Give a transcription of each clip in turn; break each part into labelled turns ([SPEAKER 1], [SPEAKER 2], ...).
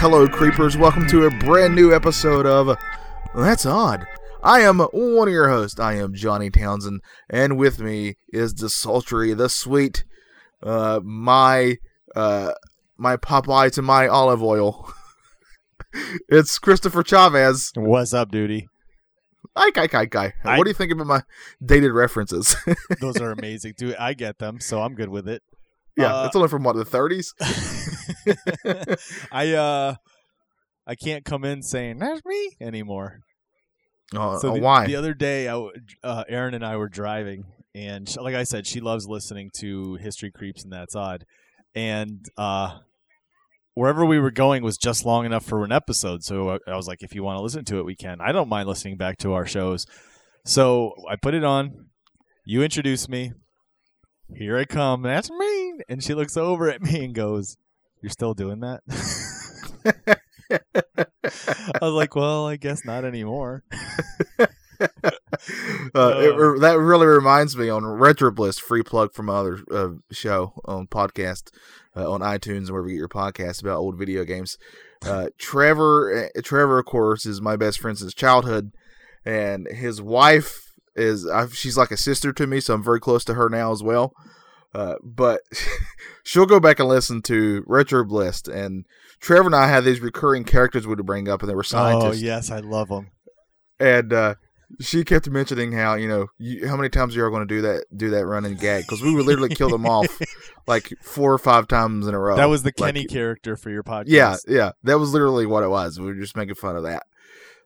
[SPEAKER 1] Hello, creepers. Welcome to a brand new episode of That's Odd. I am one of your hosts. I am Johnny Townsend, and with me is the sultry, the sweet, uh, my, uh, my Popeye to my olive oil. it's Christopher Chavez.
[SPEAKER 2] What's up, duty?
[SPEAKER 1] Hi, guy, guy, guy.
[SPEAKER 2] I-
[SPEAKER 1] What do you think about my dated references?
[SPEAKER 2] Those are amazing, dude. I get them, so I'm good with it.
[SPEAKER 1] yeah,
[SPEAKER 2] Uh,
[SPEAKER 1] it's only from what the 30s.
[SPEAKER 2] I uh, I can't come in saying that's me anymore.
[SPEAKER 1] Oh,
[SPEAKER 2] So
[SPEAKER 1] oh,
[SPEAKER 2] the,
[SPEAKER 1] why?
[SPEAKER 2] The other day, I uh, Aaron and I were driving, and she, like I said, she loves listening to History Creeps, and that's odd. And uh, wherever we were going was just long enough for an episode. So I, I was like, if you want to listen to it, we can. I don't mind listening back to our shows. So I put it on. You introduce me. Here I come. That's me. And she looks over at me and goes, "You're still doing that." I was like, "Well, I guess not anymore."
[SPEAKER 1] uh, it, re- that really reminds me on Retro Retrobliss, free plug from other uh, show on podcast uh, on iTunes and wherever you get your podcasts about old video games. Uh, Trevor, uh, Trevor, of course, is my best friend since childhood, and his wife is i she's like a sister to me, so I'm very close to her now as well. Uh, but she'll go back and listen to Retro Bliss, and Trevor and I had these recurring characters we would bring up, and they were scientists
[SPEAKER 2] Oh yes, I love them.
[SPEAKER 1] and uh, she kept mentioning how you know you, how many times you are going to do that do that running gag because we would literally kill them off like four or five times in a row.
[SPEAKER 2] That was the
[SPEAKER 1] Like,
[SPEAKER 2] Kenny character for your podcast.
[SPEAKER 1] yeah, yeah, that was literally what it was. We were just making fun of that.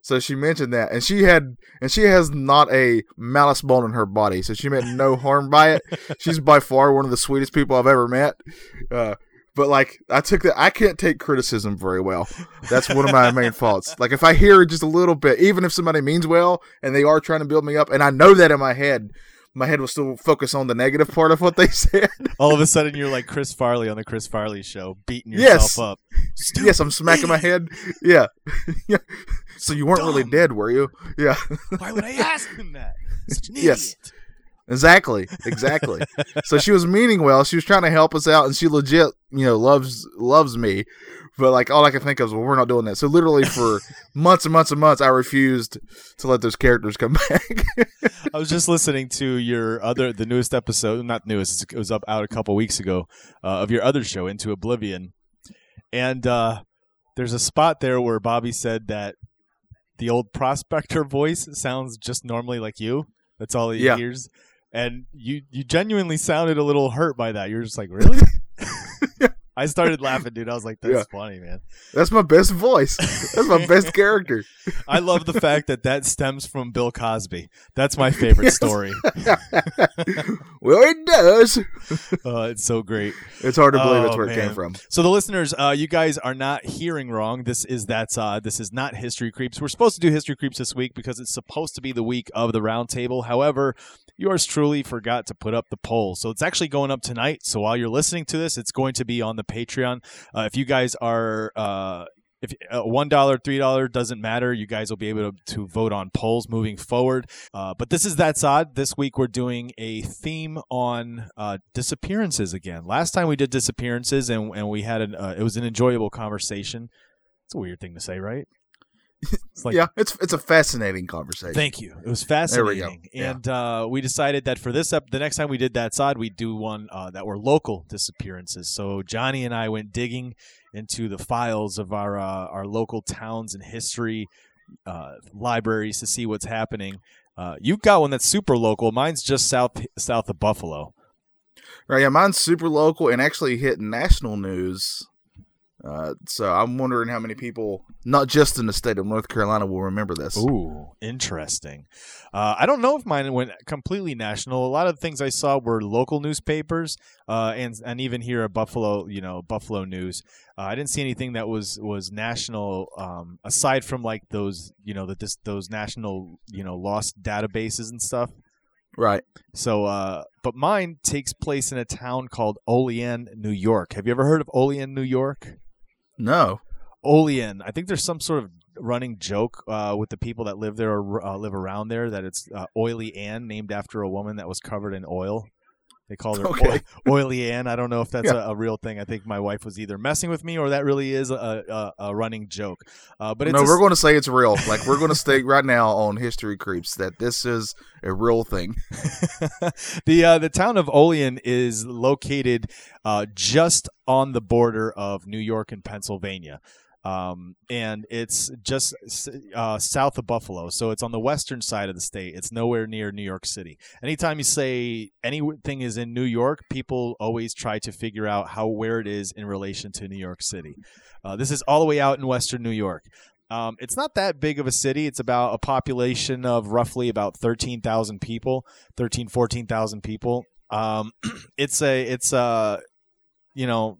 [SPEAKER 1] So she mentioned that, and she had, and she has not a malice bone in her body, so she meant no harm by it. She's by far one of the sweetest people I've ever met. Uh, but like, I took that. I can't take criticism very well. That's one of my main faults. Like, if I hear just a little bit, even if somebody means well and they are trying to build me up, and I know that in my head, my head will still focus on the negative part of what they said.
[SPEAKER 2] All of a sudden, you're like Chris Farley on the Chris Farley show, beating
[SPEAKER 1] Yes.
[SPEAKER 2] yourself up. Stupid
[SPEAKER 1] yes, I'm smacking my head. Yeah. yeah. So you weren't really dead, were you? Yeah.
[SPEAKER 2] Why would I ask him that? Such an
[SPEAKER 1] Yes.
[SPEAKER 2] idiot.
[SPEAKER 1] Exactly. Exactly. so she was meaning well. She was trying to help us out, and she legit, you know, loves loves me. But like all I could think of was, well, we're not doing that. So literally for months and months and months, I refused to let those characters come back.
[SPEAKER 2] I was just listening to your other, the newest episode, not newest, it was up out a couple weeks ago, uh, of your other show, Into Oblivion. And uh, there's a spot there where Bobby said that the old prospector voice sounds just normally like you. That's all he
[SPEAKER 1] Yeah.
[SPEAKER 2] hears. And you, you genuinely sounded a little hurt by that. You're just like, really? I started laughing, dude. I was like, that's
[SPEAKER 1] Yeah.
[SPEAKER 2] funny, man.
[SPEAKER 1] That's my best voice. That's my best character.
[SPEAKER 2] I love the fact that that stems from Bill Cosby. That's my favorite story.
[SPEAKER 1] well, it does.
[SPEAKER 2] Uh, it's so great.
[SPEAKER 1] It's hard to believe
[SPEAKER 2] Oh,
[SPEAKER 1] that's where it came from.
[SPEAKER 2] So the listeners, uh, you guys are not hearing wrong. This is that's uh, this is not history creeps. We're supposed to do history creeps this week because it's supposed to be the week of the roundtable. However, yours truly forgot to put up the poll, so it's actually going up tonight. So while you're listening to this, it's going to be on the Patreon. Uh, if you guys are uh, if uh, one dollar, three dollar doesn't matter, you guys will be able to, to vote on polls moving forward. Uh, but this is that's odd. This week we're doing a theme on uh, disappearances again. Last time we did disappearances, and and we had an uh, it was an enjoyable conversation. It's a weird thing to say, right? It's like
[SPEAKER 1] yeah, it's it's a fascinating conversation.
[SPEAKER 2] Thank you. It was fascinating.
[SPEAKER 1] There we go. Yeah.
[SPEAKER 2] And uh, we decided that for this ep- the next time we did that side, we'd do one uh, that were local disappearances. So Johnny and I went digging into the files of our uh, our local towns and history uh, libraries to see what's happening. Uh, you've got one that's super local. Mine's just south south of Buffalo.
[SPEAKER 1] Right, yeah, mine's super local and actually hit national news. Uh, so I'm wondering how many people, not just in the state of North Carolina, will remember this.
[SPEAKER 2] Ooh, interesting. Uh, I don't know if mine went completely national. A lot of the things I saw were local newspapers, uh, and and even here at Buffalo, you know, Buffalo News. Uh, I didn't see anything that was was national, um, aside from like those, you know, the those national, you know, lost databases and stuff.
[SPEAKER 1] Right.
[SPEAKER 2] So, uh, but mine takes place in a town called Olean, New York. Have you ever heard of Olean, New York?
[SPEAKER 1] No.
[SPEAKER 2] Olean. I think there's some sort of running joke uh, with the people that live there or uh, live around there that it's uh, Oily Ann, named after a woman that was covered in oil. They call her
[SPEAKER 1] Okay.
[SPEAKER 2] Oi- Oily Ann. I don't know if that's
[SPEAKER 1] Yeah.
[SPEAKER 2] a, a real thing. I think my wife was either messing with me or that really is a, a, a running joke. Uh, but it's
[SPEAKER 1] no, we're going to say it's real. Like we're going to state right now on History Creeps that this is a real thing.
[SPEAKER 2] the uh, the town of Olean is located uh, just on the border of New York and Pennsylvania. Um, and it's just uh, south of Buffalo, so it's on the western side of the state. It's nowhere near New York City. Anytime you say anything is in New York, people always try to figure out how where it is in relation to New York City. Uh, this is all the way out in western New York. Um, it's not that big of a city. It's about a population of roughly about 13,000 people, 13, 14,000 people. Um, it's a, it's a, you know,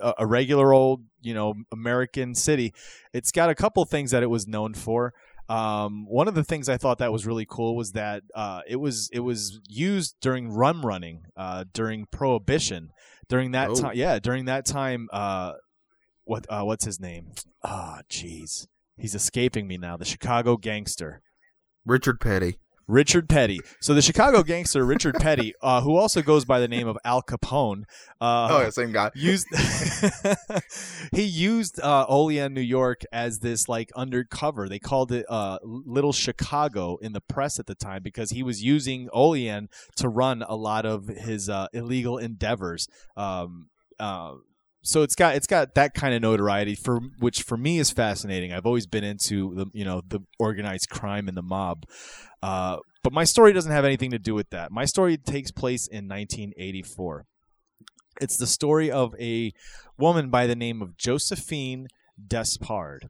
[SPEAKER 2] a, a regular old, you know, American city. It's got a couple things that it was known for. Um, one of the things I thought that was really cool was that uh, it was it was used during rum running uh, during Prohibition. During that
[SPEAKER 1] Oh.
[SPEAKER 2] time, yeah, during that time, uh, what uh, what's his name? Ah, jeez, he's escaping me now. The Chicago gangster.
[SPEAKER 1] Richard Petty.
[SPEAKER 2] Richard Petty. So the Chicago gangster Richard Petty, uh, who also goes by the name of Al Capone, uh,
[SPEAKER 1] oh, yeah, same guy.
[SPEAKER 2] used he used uh, Olean, New York, as this like undercover. They called it uh, Little Chicago in the press at the time because he was using Olean to run a lot of his uh, illegal endeavors. Um, uh, so it's got it's got that kind of notoriety for which for me is fascinating. I've always been into the you know the organized crime and the mob. Uh, but my story doesn't have anything to do with that. My story takes place in 1984. It's the story of a woman by the name of Josephine Despard.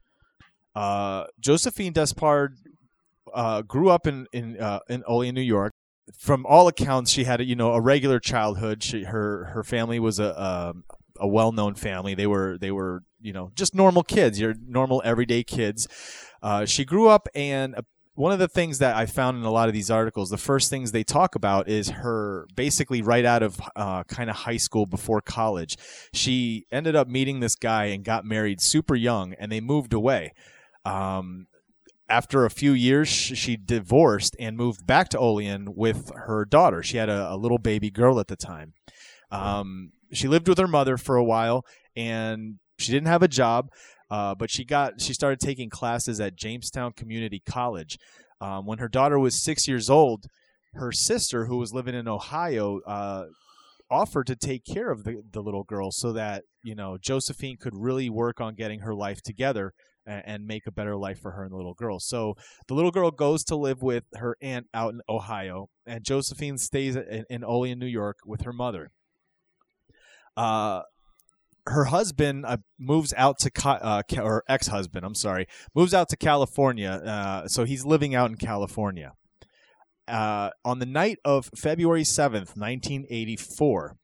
[SPEAKER 2] Uh, Josephine Despard uh, grew up in in uh, in Olean, New York. From all accounts, she had a, you know a regular childhood. She her her family was a um, a well known family. They were they were you know just normal kids, your normal everyday kids. Uh, she grew up and. Uh, one of the things that I found in a lot of these articles, the first things they talk about is her basically right out of uh, kind of high school before college. She ended up meeting this guy and got married super young, and they moved away. Um, after a few years, she divorced and moved back to Olean with her daughter. She had a, a little baby girl at the time. Um, she lived with her mother for a while, and she didn't have a job. Uh, but she got she started taking classes at Jamestown Community College. Um, when her daughter was six years old, her sister, who was living in Ohio, uh, offered to take care of the, the little girl so that you know Josephine could really work on getting her life together and, make a better life for her and the little girl. So the little girl goes to live with her aunt out in Ohio, and Josephine stays in, in Olean, New York, with her mother. Uh, her husband uh, moves out to uh, or ex-husband, I'm sorry, moves out to California. Uh, so he's living out in California. Uh, on the night of February 7th, 1984,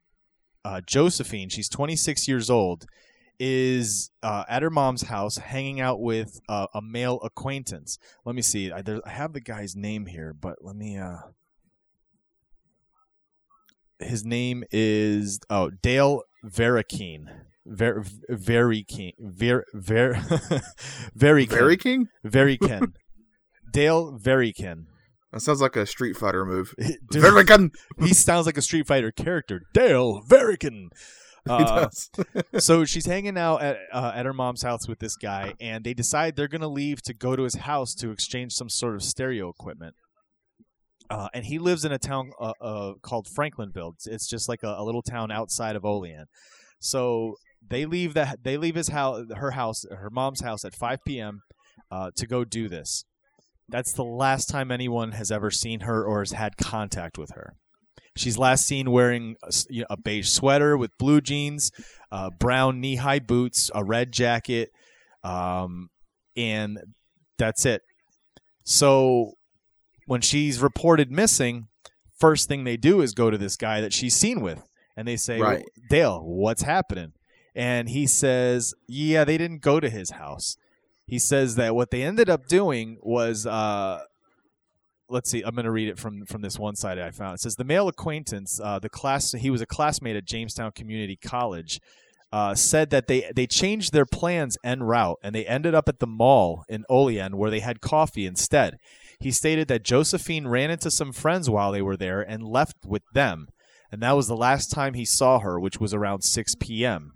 [SPEAKER 2] uh, Josephine, she's 26 years old, is uh, at her mom's house hanging out with a male acquaintance. Let me see. I, there, I have the guy's name here, but let me. His name is oh Dale Verikeen. Ver, very keen, very, ver, very
[SPEAKER 1] Very King?
[SPEAKER 2] very Ken, Dale Verykin.
[SPEAKER 1] That sounds like a Street Fighter move.
[SPEAKER 2] Dude,
[SPEAKER 1] Very King.
[SPEAKER 2] he sounds like a Street Fighter character. Dale Verykin. Uh, so she's hanging out at uh, at her mom's house with this guy, and they decide they're gonna leave to go to his house to exchange some sort of stereo equipment. Uh, and he lives in a town uh, uh, called Franklinville. It's, it's just like a, a little town outside of Olean. So they leave that they leave his house, her house, her mom's house at 5 p.m. Uh, to go do this. That's the last time anyone has ever seen her or has had contact with her. She's last seen wearing a, you know, a beige sweater with blue jeans, uh, brown knee-high boots, a red jacket, um, and that's it. So when she's reported missing, first thing they do is go to this guy that she's seen with, and they say,
[SPEAKER 1] Right.
[SPEAKER 2] "Dale, what's happening?" And he says, "Yeah, they didn't go to his house." He says that what they ended up doing was, uh, let's see, I'm going to read it from from this one side I found. It says the male acquaintance, uh, the class, he was a classmate at Jamestown Community College. Uh, said that they they changed their plans en route and they ended up at the mall in Olean where they had coffee instead. He stated that Josephine ran into some friends while they were there and left with them. and that was the last time he saw her, which was around 6 p.m.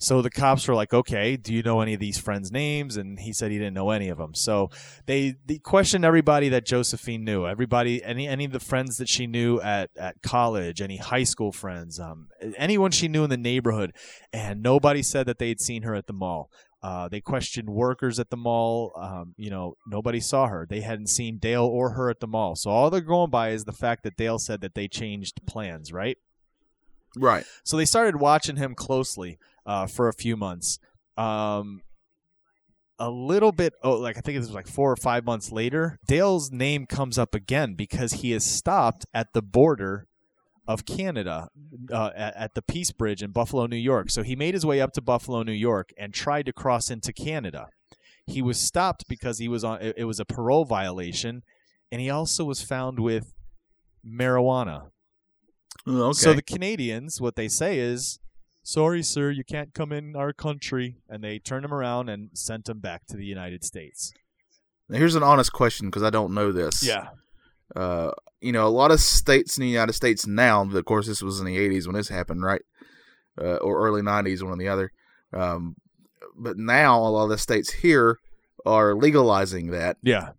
[SPEAKER 2] So the cops were like, "Okay, do you know any of these friends' names?" And he said he didn't know any of them. So they, they questioned everybody that Josephine knew, everybody, any any of the friends that she knew at at college, any high school friends, um, anyone she knew in the neighborhood, and nobody said that they had seen her at the mall. Uh, they questioned workers at the mall. Um, you know, nobody saw her. They hadn't seen Dale or her at the mall. So all they're going by is the fact that Dale said that they changed plans, right?
[SPEAKER 1] Right.
[SPEAKER 2] So they started watching him closely uh, for a few months. Um, a little bit, oh, like I think it was like four or five months later, Dale's name comes up again because he is stopped at the border of Canada uh, at, at the Peace Bridge in Buffalo, New York. So he made his way up to Buffalo, New York, and tried to cross into Canada. He was stopped because he was on. It, it was a parole violation, and he also was found with marijuana.
[SPEAKER 1] Okay.
[SPEAKER 2] So the Canadians, what they say is, "Sorry, sir, you can't come in our country," and they turned him around and sent him back to the United States.
[SPEAKER 1] now, here's an honest question because I don't know this.
[SPEAKER 2] Yeah,
[SPEAKER 1] Uh, you know, a lot of states in the United States now. Of course, this was in the '80s when this happened, right? Uh, or early '90s, one or the other. Um, but now a lot of the states here are legalizing that.
[SPEAKER 2] yeah.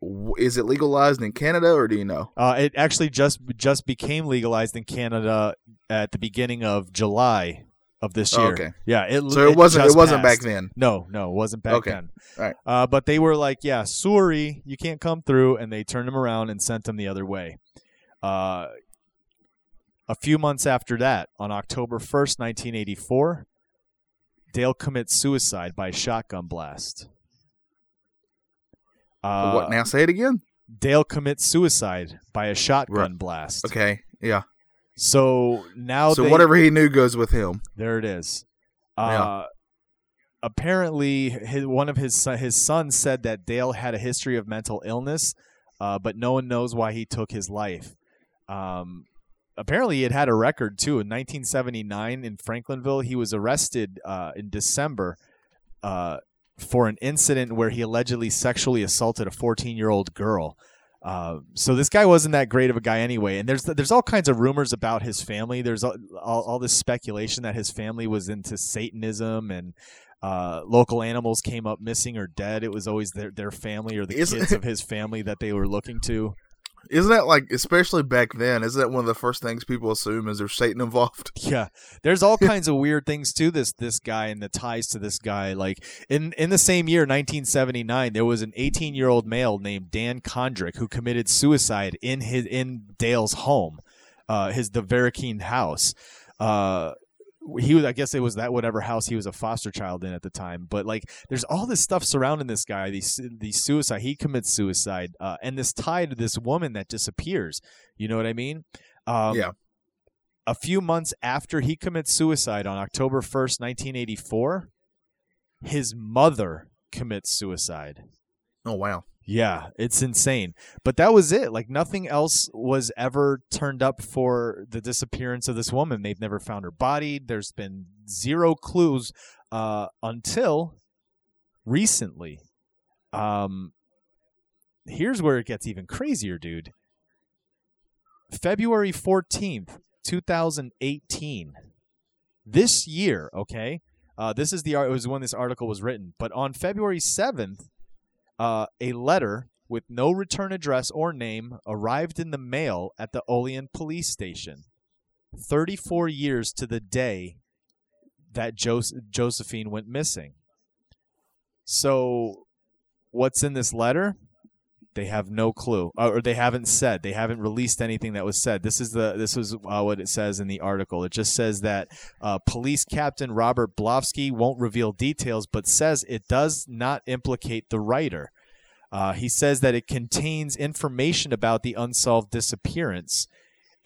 [SPEAKER 1] W- Is it legalized in Canada, or do you know?
[SPEAKER 2] Uh, it actually just just became legalized in Canada at the beginning of July of this
[SPEAKER 1] Oh,
[SPEAKER 2] year.
[SPEAKER 1] okay.
[SPEAKER 2] Yeah, it
[SPEAKER 1] So it wasn't. It wasn't back then.
[SPEAKER 2] No, no, it wasn't back
[SPEAKER 1] Okay.
[SPEAKER 2] then.
[SPEAKER 1] Alright.
[SPEAKER 2] Uh, but they were like, yeah, sorry, you can't come through, and they turned him around and sent him the other way. Uh, a few months after that, on October 1st, 1984, Dale commits suicide by shotgun blast. Uh,
[SPEAKER 1] what now? Say it again.
[SPEAKER 2] Dale commits suicide by a shotgun blast.
[SPEAKER 1] Okay. Yeah.
[SPEAKER 2] So now
[SPEAKER 1] so
[SPEAKER 2] they,
[SPEAKER 1] whatever he knew goes with him.
[SPEAKER 2] there it is. Uh,
[SPEAKER 1] Yeah.
[SPEAKER 2] Apparently, his, one of his his son said that Dale had a history of mental illness, uh, but no one knows why he took his life. Um, apparently, he had had a record too. In 1979, in Franklinville, he was arrested uh, in December uh, for an incident where he allegedly sexually assaulted a 14 year old girl. Uh, so this guy wasn't that great of a guy anyway, and there's there's all kinds of rumors about his family. There's all, all, all this speculation that his family was into Satanism and uh, local animals came up missing or dead. It was always their their family or the kids of his family that they were looking to.
[SPEAKER 1] Isn't that like, especially back then? Isn't that one of the first things people assume is there's Satan involved?
[SPEAKER 2] Yeah, there's all kinds of weird things to this this guy and the ties to this guy. Like in in the same year, 1979, there was an 18 year old male named Dan Condrick who committed suicide in his in Dale's home, uh, his the Verrakeen house. Uh, he was, I guess it was that whatever house he was a foster child in at the time. But like, there's all this stuff surrounding this guy. These these suicide. He commits suicide, uh, and this tie to this woman that disappears. You know what I mean? Um,
[SPEAKER 1] Yeah.
[SPEAKER 2] a few months after he commits suicide on October 1st, 1984, his mother commits suicide.
[SPEAKER 1] Oh wow.
[SPEAKER 2] Yeah, it's insane. But that was it. Like nothing else was ever turned up for the disappearance of this woman. They've never found her body. There's been zero clues uh, until recently. Um, here's where it gets even crazier, dude. February 14th, 2018. This year, okay? Uh, this is the. It was when this article was written. But on February 7th, uh, a letter with no return address or name arrived in the mail at the Olean police station. 34 years to the day that Jos- Josephine went missing. So, what's in this letter? They have no clue, uh, or they haven't said. They haven't released anything that was said. This is the this was uh, what it says in the article. It just says that uh, police captain Robert Blofsky won't reveal details, but says it does not implicate the writer. Uh, he says that it contains information about the unsolved disappearance,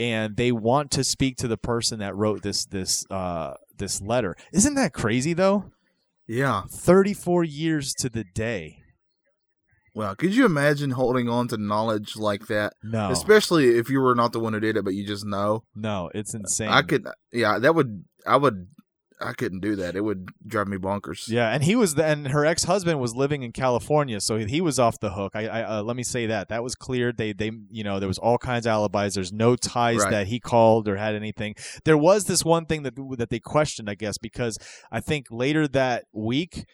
[SPEAKER 2] and they want to speak to the person that wrote this this uh, this letter. Isn't that crazy though?
[SPEAKER 1] Yeah.
[SPEAKER 2] Thirty four years to the day.
[SPEAKER 1] Well, could you imagine holding on to knowledge like that?
[SPEAKER 2] No,
[SPEAKER 1] Especially if you were not the one who did it, but you just know.
[SPEAKER 2] no, it's insane.
[SPEAKER 1] I could, yeah, that would, I would, I couldn't do that. It would drive me bonkers.
[SPEAKER 2] Yeah, and he was the, and her ex husband was living in California, so he was off the hook. I, I uh, let me say that that was cleared. They they you know there was all kinds of alibis. There's no ties
[SPEAKER 1] Right.
[SPEAKER 2] that he called or had anything. There was this one thing that that they questioned, I guess, because I think later that week.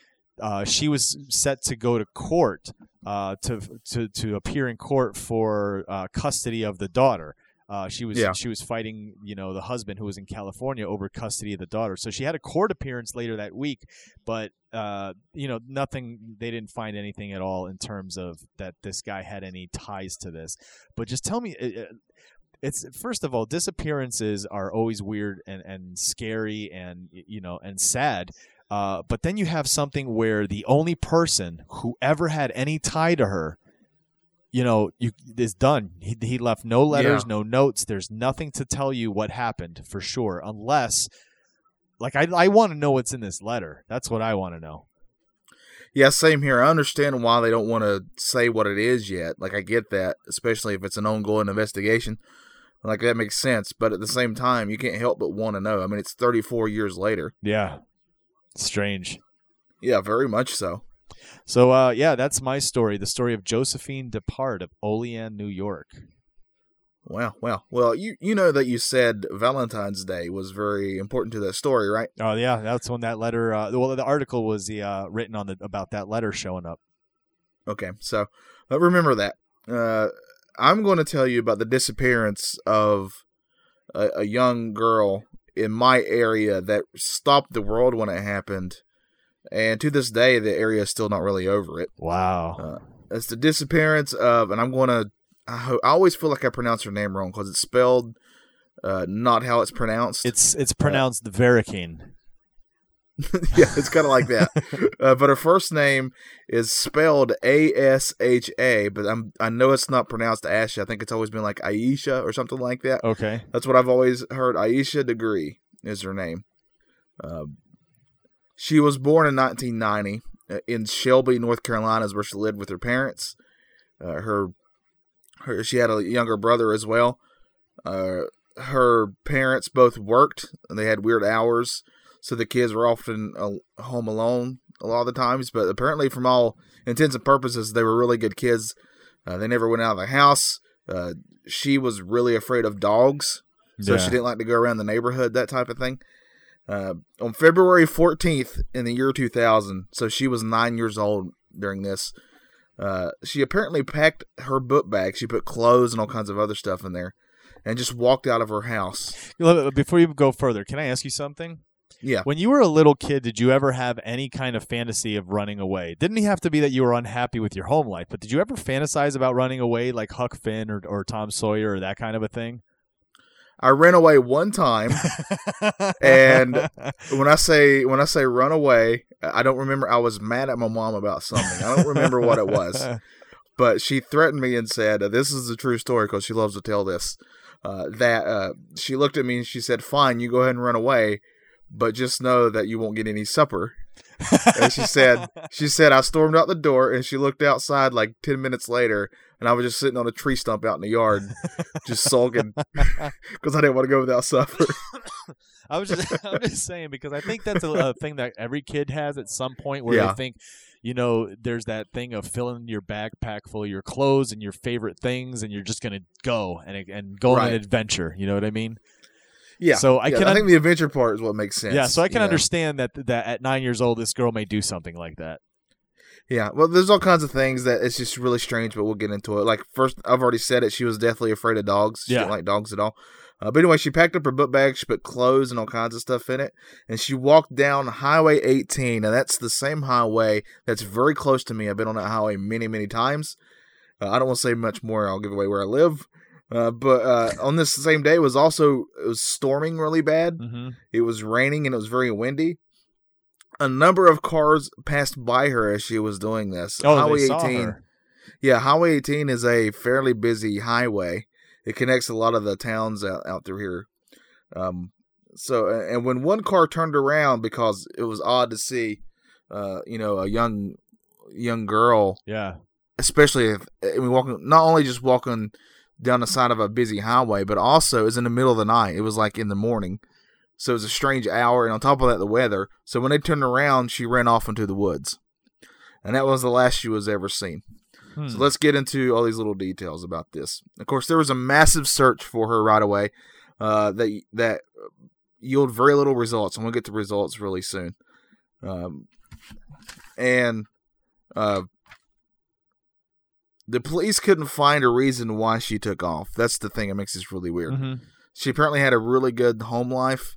[SPEAKER 2] Uh, she was set to go to court uh, to to to appear in court for uh, custody of the daughter. Uh, she was
[SPEAKER 1] Yeah.
[SPEAKER 2] she was fighting, you know, the husband who was in California over custody of the daughter. So she had a court appearance later that week, but uh, you know, nothing. They didn't find anything at all in terms of that this guy had any ties to this. But just tell me. It's first of all, disappearances are always weird and, and scary and you know and sad. Uh, but then you have something where the only person who ever had any tie to her you know, you is done. He, he left no letters, no notes. There's nothing to tell you what happened for sure, unless, like, I I want to know what's in this letter. That's what I want to know.
[SPEAKER 1] Yeah, same here. I understand why they don't want to say what it is yet. Like I get that, especially if it's an ongoing investigation. Like that makes sense, but at the same time, you can't help but want to know. I mean, it's 34 years later.
[SPEAKER 2] Yeah, strange.
[SPEAKER 1] Yeah, very much so.
[SPEAKER 2] So, uh, yeah, that's my story. The story of Josephine Despard of Olean, New York.
[SPEAKER 1] Wow, wow. Well, you you know that you said Valentine's Day was very important to that story, right?
[SPEAKER 2] Oh yeah, that's when that letter. Uh, well, the article was the uh, written on the about that letter showing up.
[SPEAKER 1] Okay, so uh, remember that. Uh, I'm going to tell you about the disappearance of a, a young girl in my area that stopped the world when it happened, and to this day, the area is still not really over it.
[SPEAKER 2] Wow.
[SPEAKER 1] Uh, It's the disappearance of, and I'm going to. I, always feel like I pronounce her name wrong because it's spelled uh, not how it's pronounced.
[SPEAKER 2] it's it's pronounced the Verikine.
[SPEAKER 1] yeah, it's kind of like that. Uh, but her first name is spelled A S H A, but I'm I know it's not pronounced Asha. I think it's always been like Aisha or something like that.
[SPEAKER 2] Okay.
[SPEAKER 1] That's what I've always heard. Aisha Degree is her name. Um, she was born in 1990 uh, in Shelby, North Carolina, is where she lived with her parents. Uh, her, her, she had a younger brother as well. Uh, her parents both worked, and they had weird hours, so the kids were often uh, home alone a lot of the times. But apparently, from all intents and purposes, they were really good kids. Uh, they never went out of the house. Uh, she was really afraid of dogs so
[SPEAKER 2] Yeah.
[SPEAKER 1] she didn't like to go around the neighborhood, that type of thing. Uh, on February 14th in the year 2000, so she was nine years old during this. Uh, she apparently packed her book bag. She put clothes and all kinds of other stuff in there, and just walked out of her house.
[SPEAKER 2] Before you go further, can I ask you something?
[SPEAKER 1] Yeah,
[SPEAKER 2] When you were a little kid, did you ever have any kind of fantasy of running away? Didn't have to be that you were unhappy with your home life, but did you ever fantasize about running away like Huck Finn or, or Tom Sawyer or that kind of a thing?
[SPEAKER 1] I ran away one time. And- when I say when I say run away, I don't remember. I was mad at my mom about something. I don't remember what it was. but she threatened me and said, uh, "This is a true story because she loves to tell this." Uh, that uh, she looked at me and she said, "Fine, you go ahead and run away, but just know that you won't get any supper." and she said, "She said I stormed out the door and she looked outside like ten minutes later, and I was just sitting on a tree stump out in the yard, just sulking because I didn't want to go without supper."
[SPEAKER 2] I was just I'm just saying because I think that's a, a thing that every kid has at some point where
[SPEAKER 1] Yeah.
[SPEAKER 2] they think, you know, there's that thing of filling your backpack full of your clothes and your favorite things, and you're just gonna go and and go on an adventure. You know what I mean?
[SPEAKER 1] Yeah.
[SPEAKER 2] So I
[SPEAKER 1] yeah,
[SPEAKER 2] can
[SPEAKER 1] I think the adventure part is what makes sense.
[SPEAKER 2] yeah. So I can
[SPEAKER 1] know?
[SPEAKER 2] understand that that at nine years old, this girl may do something like that.
[SPEAKER 1] Yeah, well, there's all kinds of things that it's just really strange, but we'll get into it. Like first, I've already said it. She was deathly afraid of dogs. She
[SPEAKER 2] Yeah.
[SPEAKER 1] didn't like dogs at all. Uh, but anyway, she packed up her book bag. She put clothes and all kinds of stuff in it, and she walked down Highway 18. And that's the same highway that's very close to me. I've been on that highway many, many times. Uh, I don't want to say much more. I'll give away where I live. Uh, but uh, on this same day, it was also it was storming really bad.
[SPEAKER 2] Mm-hmm.
[SPEAKER 1] It was raining and it was very windy. A number of cars passed by her as she was doing this.
[SPEAKER 2] Oh,
[SPEAKER 1] Highway
[SPEAKER 2] they saw
[SPEAKER 1] 18.
[SPEAKER 2] her.
[SPEAKER 1] Yeah, Highway 18 is a fairly busy highway. It connects a lot of the towns out, out through here. Um, so, and when one car turned around because it was odd to see, uh, you know, a young young girl,
[SPEAKER 2] Yeah.
[SPEAKER 1] especially if I mean, walking not only just walking down the side of a busy highway, but also it was in the middle of the night. It was like in the morning, So it was a strange hour, and on top of that, the weather. So when they turned around, she ran off into the woods, and that was the last she was ever seen.
[SPEAKER 2] Hmm.
[SPEAKER 1] So let's get into all these little details about this. Of course, there was a massive search for her right away uh, that that yielded very little results, and we'll get the results really soon. Um, and uh, the police couldn't find a reason why she took off. That's the thing that makes this really weird.
[SPEAKER 2] Mhm.
[SPEAKER 1] She apparently had a really good home life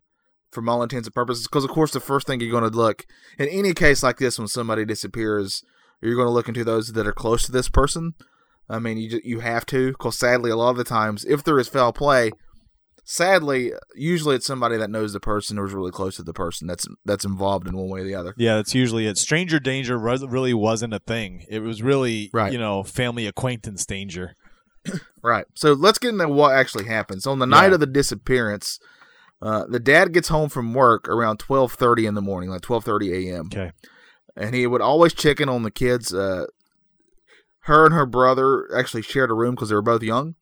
[SPEAKER 1] from all intents and purposes. Because, of course, the first thing you're going to look in any case like this when somebody disappears, you're going to look into those that are close to this person. I mean, you you have to. Because sadly, a lot of the times, if there is foul play, sadly, usually it's somebody that knows the person or is really close to the person that's that's involved in one way or the other.
[SPEAKER 2] Yeah, that's usually it. Stranger danger really wasn't a thing. It was really,
[SPEAKER 1] Right.
[SPEAKER 2] you know, family acquaintance danger.
[SPEAKER 1] Right. So let's get into what actually happens. On the night
[SPEAKER 2] Yeah.
[SPEAKER 1] of the disappearance, uh, the dad gets home from work around twelve thirty in the morning, like twelve thirty a.m.
[SPEAKER 2] Okay.
[SPEAKER 1] and he would always check in on the kids. Uh, her and her brother actually shared a room because they were both young.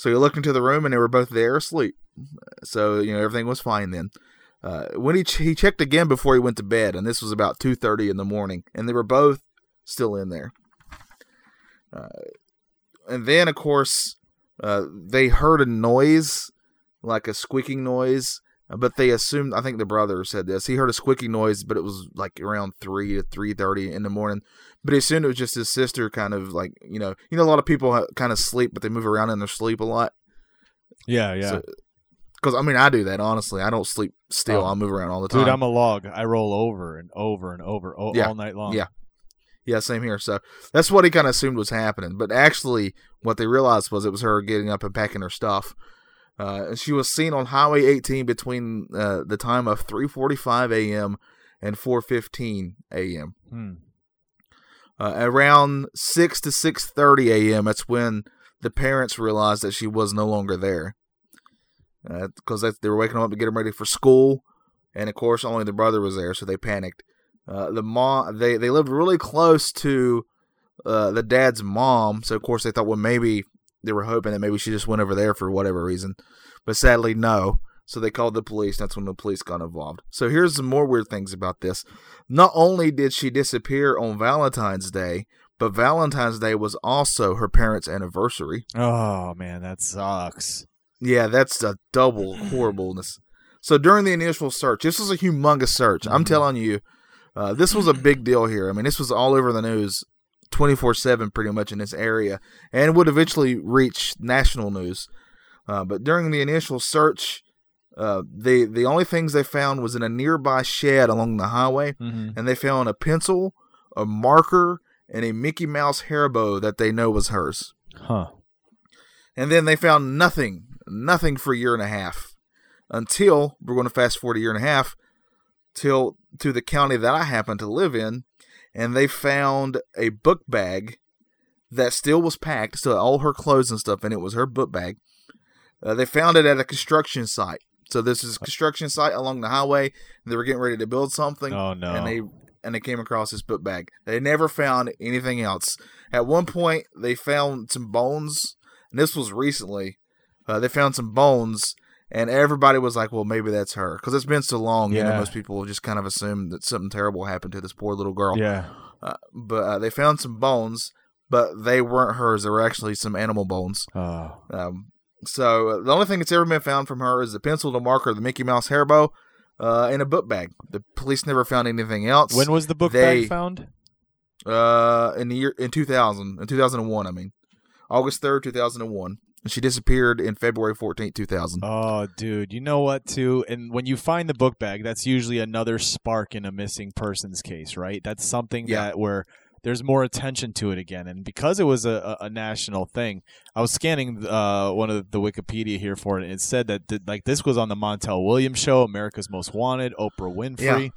[SPEAKER 1] So he looked into the room and they were both there asleep. So you know everything was fine then. Uh, when he ch- he checked again before he went to bed, and this was about two thirty in the morning, and they were both still in there. Uh, and then of course uh, they heard a noise, like a squeaking noise, but they assumed. I think the brother said this. He heard a squeaking noise, but it was like around three to three thirty in the morning. But he assumed it was just his sister, kind of like you know, you know, a lot of people kind of sleep, but they move around in their sleep a lot.
[SPEAKER 2] Yeah, yeah.
[SPEAKER 1] So- Because I mean, I do that honestly. I don't sleep still.
[SPEAKER 2] Oh.
[SPEAKER 1] I move around all the time.
[SPEAKER 2] Dude, I'm a log. I roll over and over and over o-
[SPEAKER 1] Yeah.
[SPEAKER 2] all night long.
[SPEAKER 1] Yeah. Yeah, same here. So that's what he kind of assumed was happening. But actually, what they realized was it was her getting up and packing her stuff. Uh, she was seen on Highway 18 between uh, the time of 3:45 a.m. and 4:15 a.m.
[SPEAKER 2] Hmm.
[SPEAKER 1] Uh, around 6 to 6:30 a.m. That's when the parents realized that she was no longer there. Because they were waking up to get them ready for school, and of course, only the brother was there, so they panicked. Uh, the mom, they they lived really close to uh, the dad's mom, so of course they thought, well, maybe they were hoping that maybe she just went over there for whatever reason, but sadly, no. So they called the police. That's when the police got involved. So here's some more weird things about this. Not only did she disappear on Valentine's Day, but Valentine's Day was also her parents' anniversary.
[SPEAKER 2] Oh man, that sucks.
[SPEAKER 1] Yeah, that's a double horribleness. So during the initial search, this was a humongous search. I'm
[SPEAKER 2] Mhm.
[SPEAKER 1] telling you, uh, this was a big deal here. I mean, this was all over the news, 24 seven, pretty much in this area, and would eventually reach national news. Uh, but during the initial search, uh, the the only things they found was in a nearby shed along the highway,
[SPEAKER 2] Mm-hmm.
[SPEAKER 1] and they found a pencil, a marker, and a Mickey Mouse hair bow that they know was hers.
[SPEAKER 2] Huh.
[SPEAKER 1] And then they found nothing, nothing for a year and a half until we're going to fast forward a year and a half till to the county that I happen to live in, and they found a book bag that still was packed, so all her clothes and stuff, and it was her book bag. Uh, they found it at a construction site. So this is a construction site along the highway. They were getting ready to build something
[SPEAKER 2] Oh no.
[SPEAKER 1] and they and they came across this book bag. They never found anything else. At one point, they found some bones, and this was recently. Uh, they found some bones, and everybody was like, "Well, maybe that's her," because it's been so long. You know,
[SPEAKER 2] Yeah.
[SPEAKER 1] most people just kind of assume that something terrible happened to this poor little girl.
[SPEAKER 2] yeah.
[SPEAKER 1] Uh, but uh, they found some bones, but they weren't hers. They were actually some animal bones.
[SPEAKER 2] Oh.
[SPEAKER 1] Um, so uh, the only thing that's ever been found from her is the pencil, the marker, the Mickey Mouse hairbow, uh, and a book bag. The police never found anything else.
[SPEAKER 2] When was the book
[SPEAKER 1] they-
[SPEAKER 2] bag found?
[SPEAKER 1] Uh, in the year in 2000, in 2001, I mean, August 3rd, 2001. She disappeared in February 14th, 2000.
[SPEAKER 2] Oh, dude, you know what? Too, and when you find the book bag, that's usually another spark in a missing persons case, right? That's something
[SPEAKER 1] Yeah.
[SPEAKER 2] that where there's more attention to it again, and because it was a, a, national thing, I was scanning uh, one of the Wikipedia here for it, and it said that th- like this was on the Montel Williams show, America's Most Wanted, Oprah Winfrey,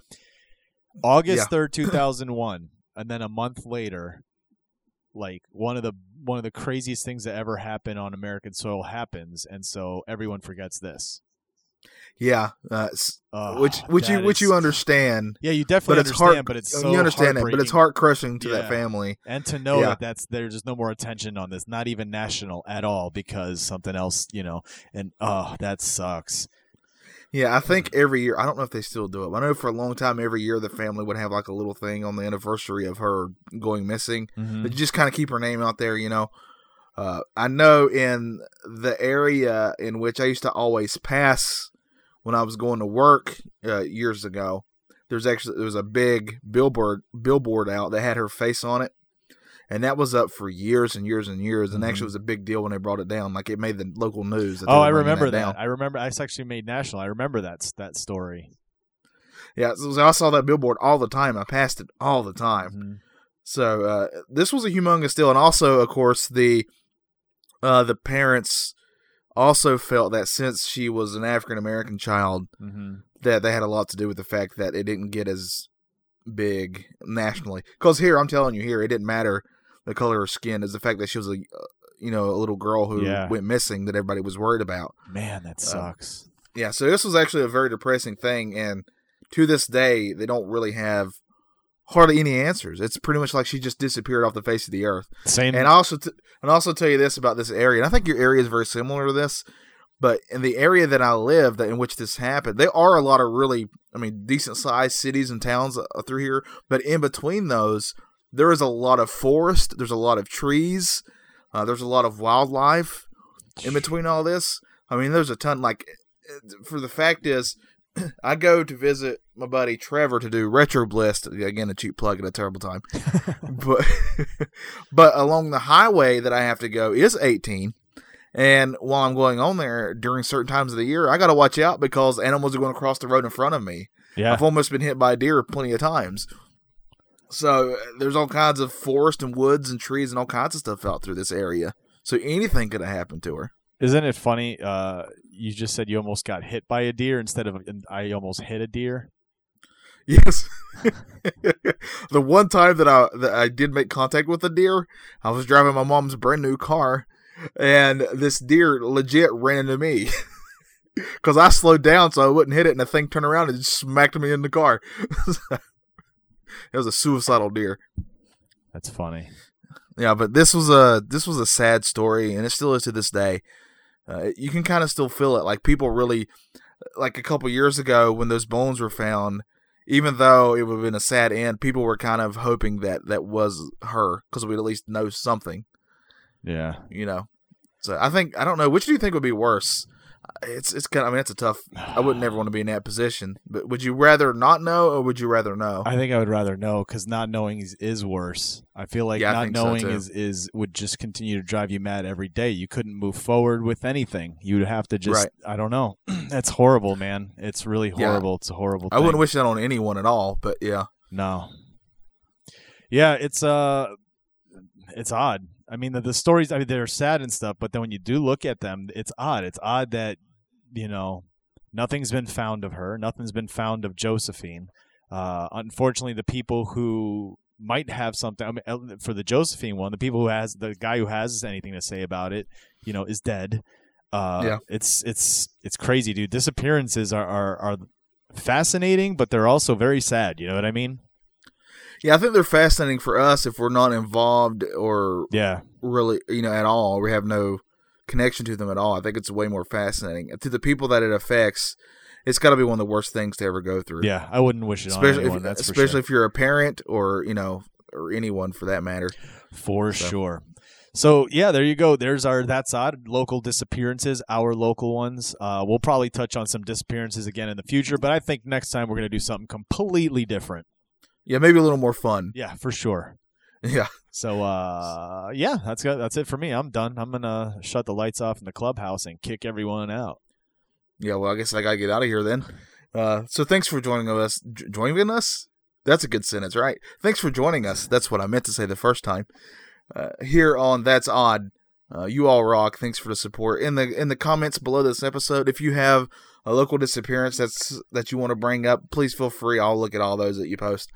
[SPEAKER 2] August
[SPEAKER 1] Yeah.
[SPEAKER 2] third, two thousand one, and then a month later, like one of the one of the craziest things that ever happened on American soil happens, and so everyone forgets this.
[SPEAKER 1] Yeah, uh,
[SPEAKER 2] Oh,
[SPEAKER 1] which which you
[SPEAKER 2] that
[SPEAKER 1] which you understand,
[SPEAKER 2] yeah, you
[SPEAKER 1] but
[SPEAKER 2] definitely
[SPEAKER 1] it's
[SPEAKER 2] understand,
[SPEAKER 1] heart.
[SPEAKER 2] but it's so
[SPEAKER 1] you understand it, but it's heart crushing to that family.
[SPEAKER 2] and to know
[SPEAKER 1] Yeah.
[SPEAKER 2] that that's there's just no more attention on this, not even national at all, because something else, you know, and oh, that sucks.
[SPEAKER 1] Yeah, I think every year. I don't know if they still do it. I know for a long time, every year the family would have like a little thing on the anniversary of her going missing.
[SPEAKER 2] Mhm.
[SPEAKER 1] But just kind of keep her name out there, you know. Uh, I know in the area in which I used to always pass when I was going to work uh, years ago. There's actually there was a big billboard billboard out that had her face on it, and that was up for years and years and years. And
[SPEAKER 2] Mhm.
[SPEAKER 1] actually, it was a big deal when they brought it down. Like it made the local news. that
[SPEAKER 2] Oh, I remember that.
[SPEAKER 1] down.
[SPEAKER 2] I remember. I actually made national. I remember that that story.
[SPEAKER 1] Yeah, so I saw that billboard all the time. I passed it all the time.
[SPEAKER 2] Mhm.
[SPEAKER 1] So uh, this was a humongous deal, and also, of course, the uh, the parents also felt that since she was an African American child,
[SPEAKER 2] Mhm.
[SPEAKER 1] that they had a lot to do with the fact that it didn't get as big nationally. Because here, I'm telling you, here it didn't matter the color of her skin, is the fact that she was a uh, you know a little girl who
[SPEAKER 2] Yeah.
[SPEAKER 1] went missing that everybody was worried about.
[SPEAKER 2] Man, that sucks.
[SPEAKER 1] Yeah, so this was actually a very depressing thing, and to this day, they don't really have hardly any answers. It's pretty much like she just disappeared off the face of the earth.
[SPEAKER 2] Same.
[SPEAKER 1] And I also t- and I also tell you this about this area, and I think your area is very similar to this. But in the area that I live, that in which this happened, there are a lot of really, I mean, decent sized cities and towns uh, through here. But in between those, there is a lot of forest. There's a lot of trees. Uh, there's a lot of wildlife in between all this. I mean, there's a ton. Like, for the fact is, I go to visit my buddy Trevor to do Retro Bliss. Again, a cheap plug at a terrible time. but but along the highway that I have to go is 18. And while I'm going on there during certain times of the year, I got to watch out because animals are going to cross the road in front of me.
[SPEAKER 2] yeah.
[SPEAKER 1] I've almost been hit by a deer plenty of times. So there's all kinds of forest and woods and trees and all kinds of stuff out through this area. So anything could have happened to her.
[SPEAKER 2] Isn't it funny? Uh, you just said you almost got hit by a deer instead of I almost hit a deer.
[SPEAKER 1] Yes. the one time that I that I did make contact with a deer, I was driving my mom's brand new car, and this deer legit ran into me. Cause I slowed down so I wouldn't hit it, and the thing turned around and smacked me in the car. It was a suicidal deer.
[SPEAKER 2] That's funny.
[SPEAKER 1] Yeah, but this was a this was a sad story, and it still is to this day. Uh, you can kind of still feel it. Like people really, like a couple years ago when those bones were found, even though it would have been a sad end, people were kind of hoping that that was her because we'd at least know something,
[SPEAKER 2] Yeah.
[SPEAKER 1] you know. So I think I don't know which do you think would be worse. It's it's kind. Of, I mean, it's a tough. I wouldn't never want to be in that position. But would you rather not know, or would you rather know?
[SPEAKER 2] I think I would rather know because not knowing is, is worse. I feel like
[SPEAKER 1] Yeah,
[SPEAKER 2] not
[SPEAKER 1] think so,
[SPEAKER 2] knowing is is would just continue to drive you mad every day. You couldn't move forward with anything. You'd have to just
[SPEAKER 1] Right.
[SPEAKER 2] I don't know. That's horrible, man. It's really
[SPEAKER 1] Yeah.
[SPEAKER 2] horrible. It's a horrible.
[SPEAKER 1] I wouldn't wish that on anyone at all. But yeah,
[SPEAKER 2] No. Yeah, it's uh it's odd. I mean the, the stories I mean they're sad and stuff, but then when you do look at them, it's odd. It's odd that, you know, nothing's been found of her, nothing's been found of Josephine. Uh unfortunately the people who might have something I mean, for the Josephine one, the people who has the guy who has anything to say about it, you know, is dead. Uh
[SPEAKER 1] Yeah.
[SPEAKER 2] it's it's it's crazy, dude. Disappearances are are, are fascinating, but they're also very sad, you know what I mean?
[SPEAKER 1] Yeah. I think they're fascinating for us if we're not involved or
[SPEAKER 2] Yeah.
[SPEAKER 1] really, you know, at all. We have no connection to them at all. I think it's way more fascinating. To the people that it affects, it's got to be one of the worst things to ever go through.
[SPEAKER 2] Yeah, I wouldn't wish it on
[SPEAKER 1] especially
[SPEAKER 2] anyone.
[SPEAKER 1] if, especially
[SPEAKER 2] sure.
[SPEAKER 1] if you're a parent or you know or anyone for that matter.
[SPEAKER 2] for
[SPEAKER 1] so.
[SPEAKER 2] sure. So yeah, there you go. There's our that's odd local disappearances, our local ones. Uh, we'll probably touch on some disappearances again in the future, but I think next time we're gonna do something completely different.
[SPEAKER 1] Yeah, maybe a little more fun.
[SPEAKER 2] Yeah, for sure.
[SPEAKER 1] Yeah,
[SPEAKER 2] So uh, yeah, that's good. That's it for me. I'm done. I'm gonna shut the lights off in the clubhouse and kick everyone out.
[SPEAKER 1] yeah. Well, I guess I gotta get out of here then. Uh, so thanks for joining us. j- Joining us. That's a good sentence, right? Thanks for joining us. That's what I meant to say the first time. Uh, here on That's Odd. Uh, you all rock. Thanks for the support. In the in the comments below this episode, if you have a local disappearance that's that you want to bring up, please feel free. I'll look at all those that you post.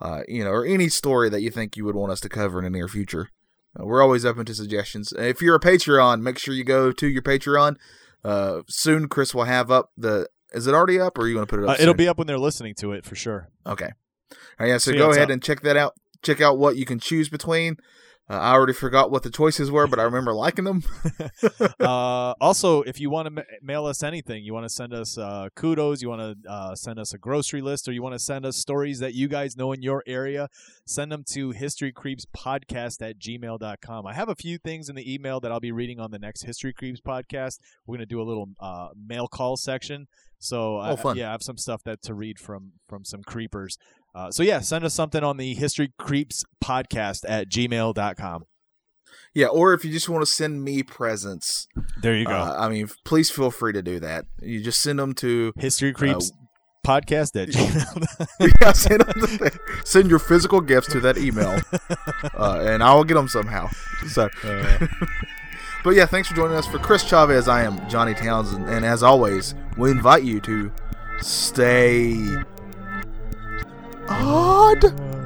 [SPEAKER 1] Uh, you know, or any story that you think you would want us to cover in the near future. Uh, we're always open to suggestions. If you're a Patreon, make sure you go to your Patreon. Uh, soon, Chris will have up the. Is it already up, or are you going to put it up?
[SPEAKER 2] Uh, it'll be up when they're listening to it for sure.
[SPEAKER 1] Okay. All right, yeah, so
[SPEAKER 2] So
[SPEAKER 1] go ahead
[SPEAKER 2] up.
[SPEAKER 1] and check that out. Check out what you can choose between. Uh, I already forgot what the choices were, but I remember liking them.
[SPEAKER 2] uh, also, if you want to ma- mail us anything, you want to send us uh, kudos, you want to uh, send us a grocery list, or you want to send us stories that you guys know in your area, send them to historycreepspodcast at gmail.com. I have a few things in the email that I'll be reading on the next History Creeps podcast. We're going to do a little uh, mail call section. So
[SPEAKER 1] Oh,
[SPEAKER 2] I- yeah, I have some stuff that to read from from some creepers. Uh, so yeah, send us something on the History Creeps podcast at gmail.com.
[SPEAKER 1] yeah, or if you just want to send me presents,
[SPEAKER 2] There you go.
[SPEAKER 1] uh, I mean, please feel free to do that. You just send them to
[SPEAKER 2] History Creeps podcast at gmail.
[SPEAKER 1] yeah, send, 'em to send your physical gifts to that email, uh, and I will get them somehow. So, but yeah, thanks for joining us. For Chris Chavez, I am Johnny Townsend, and as always, we invite you to stay odd. Mm.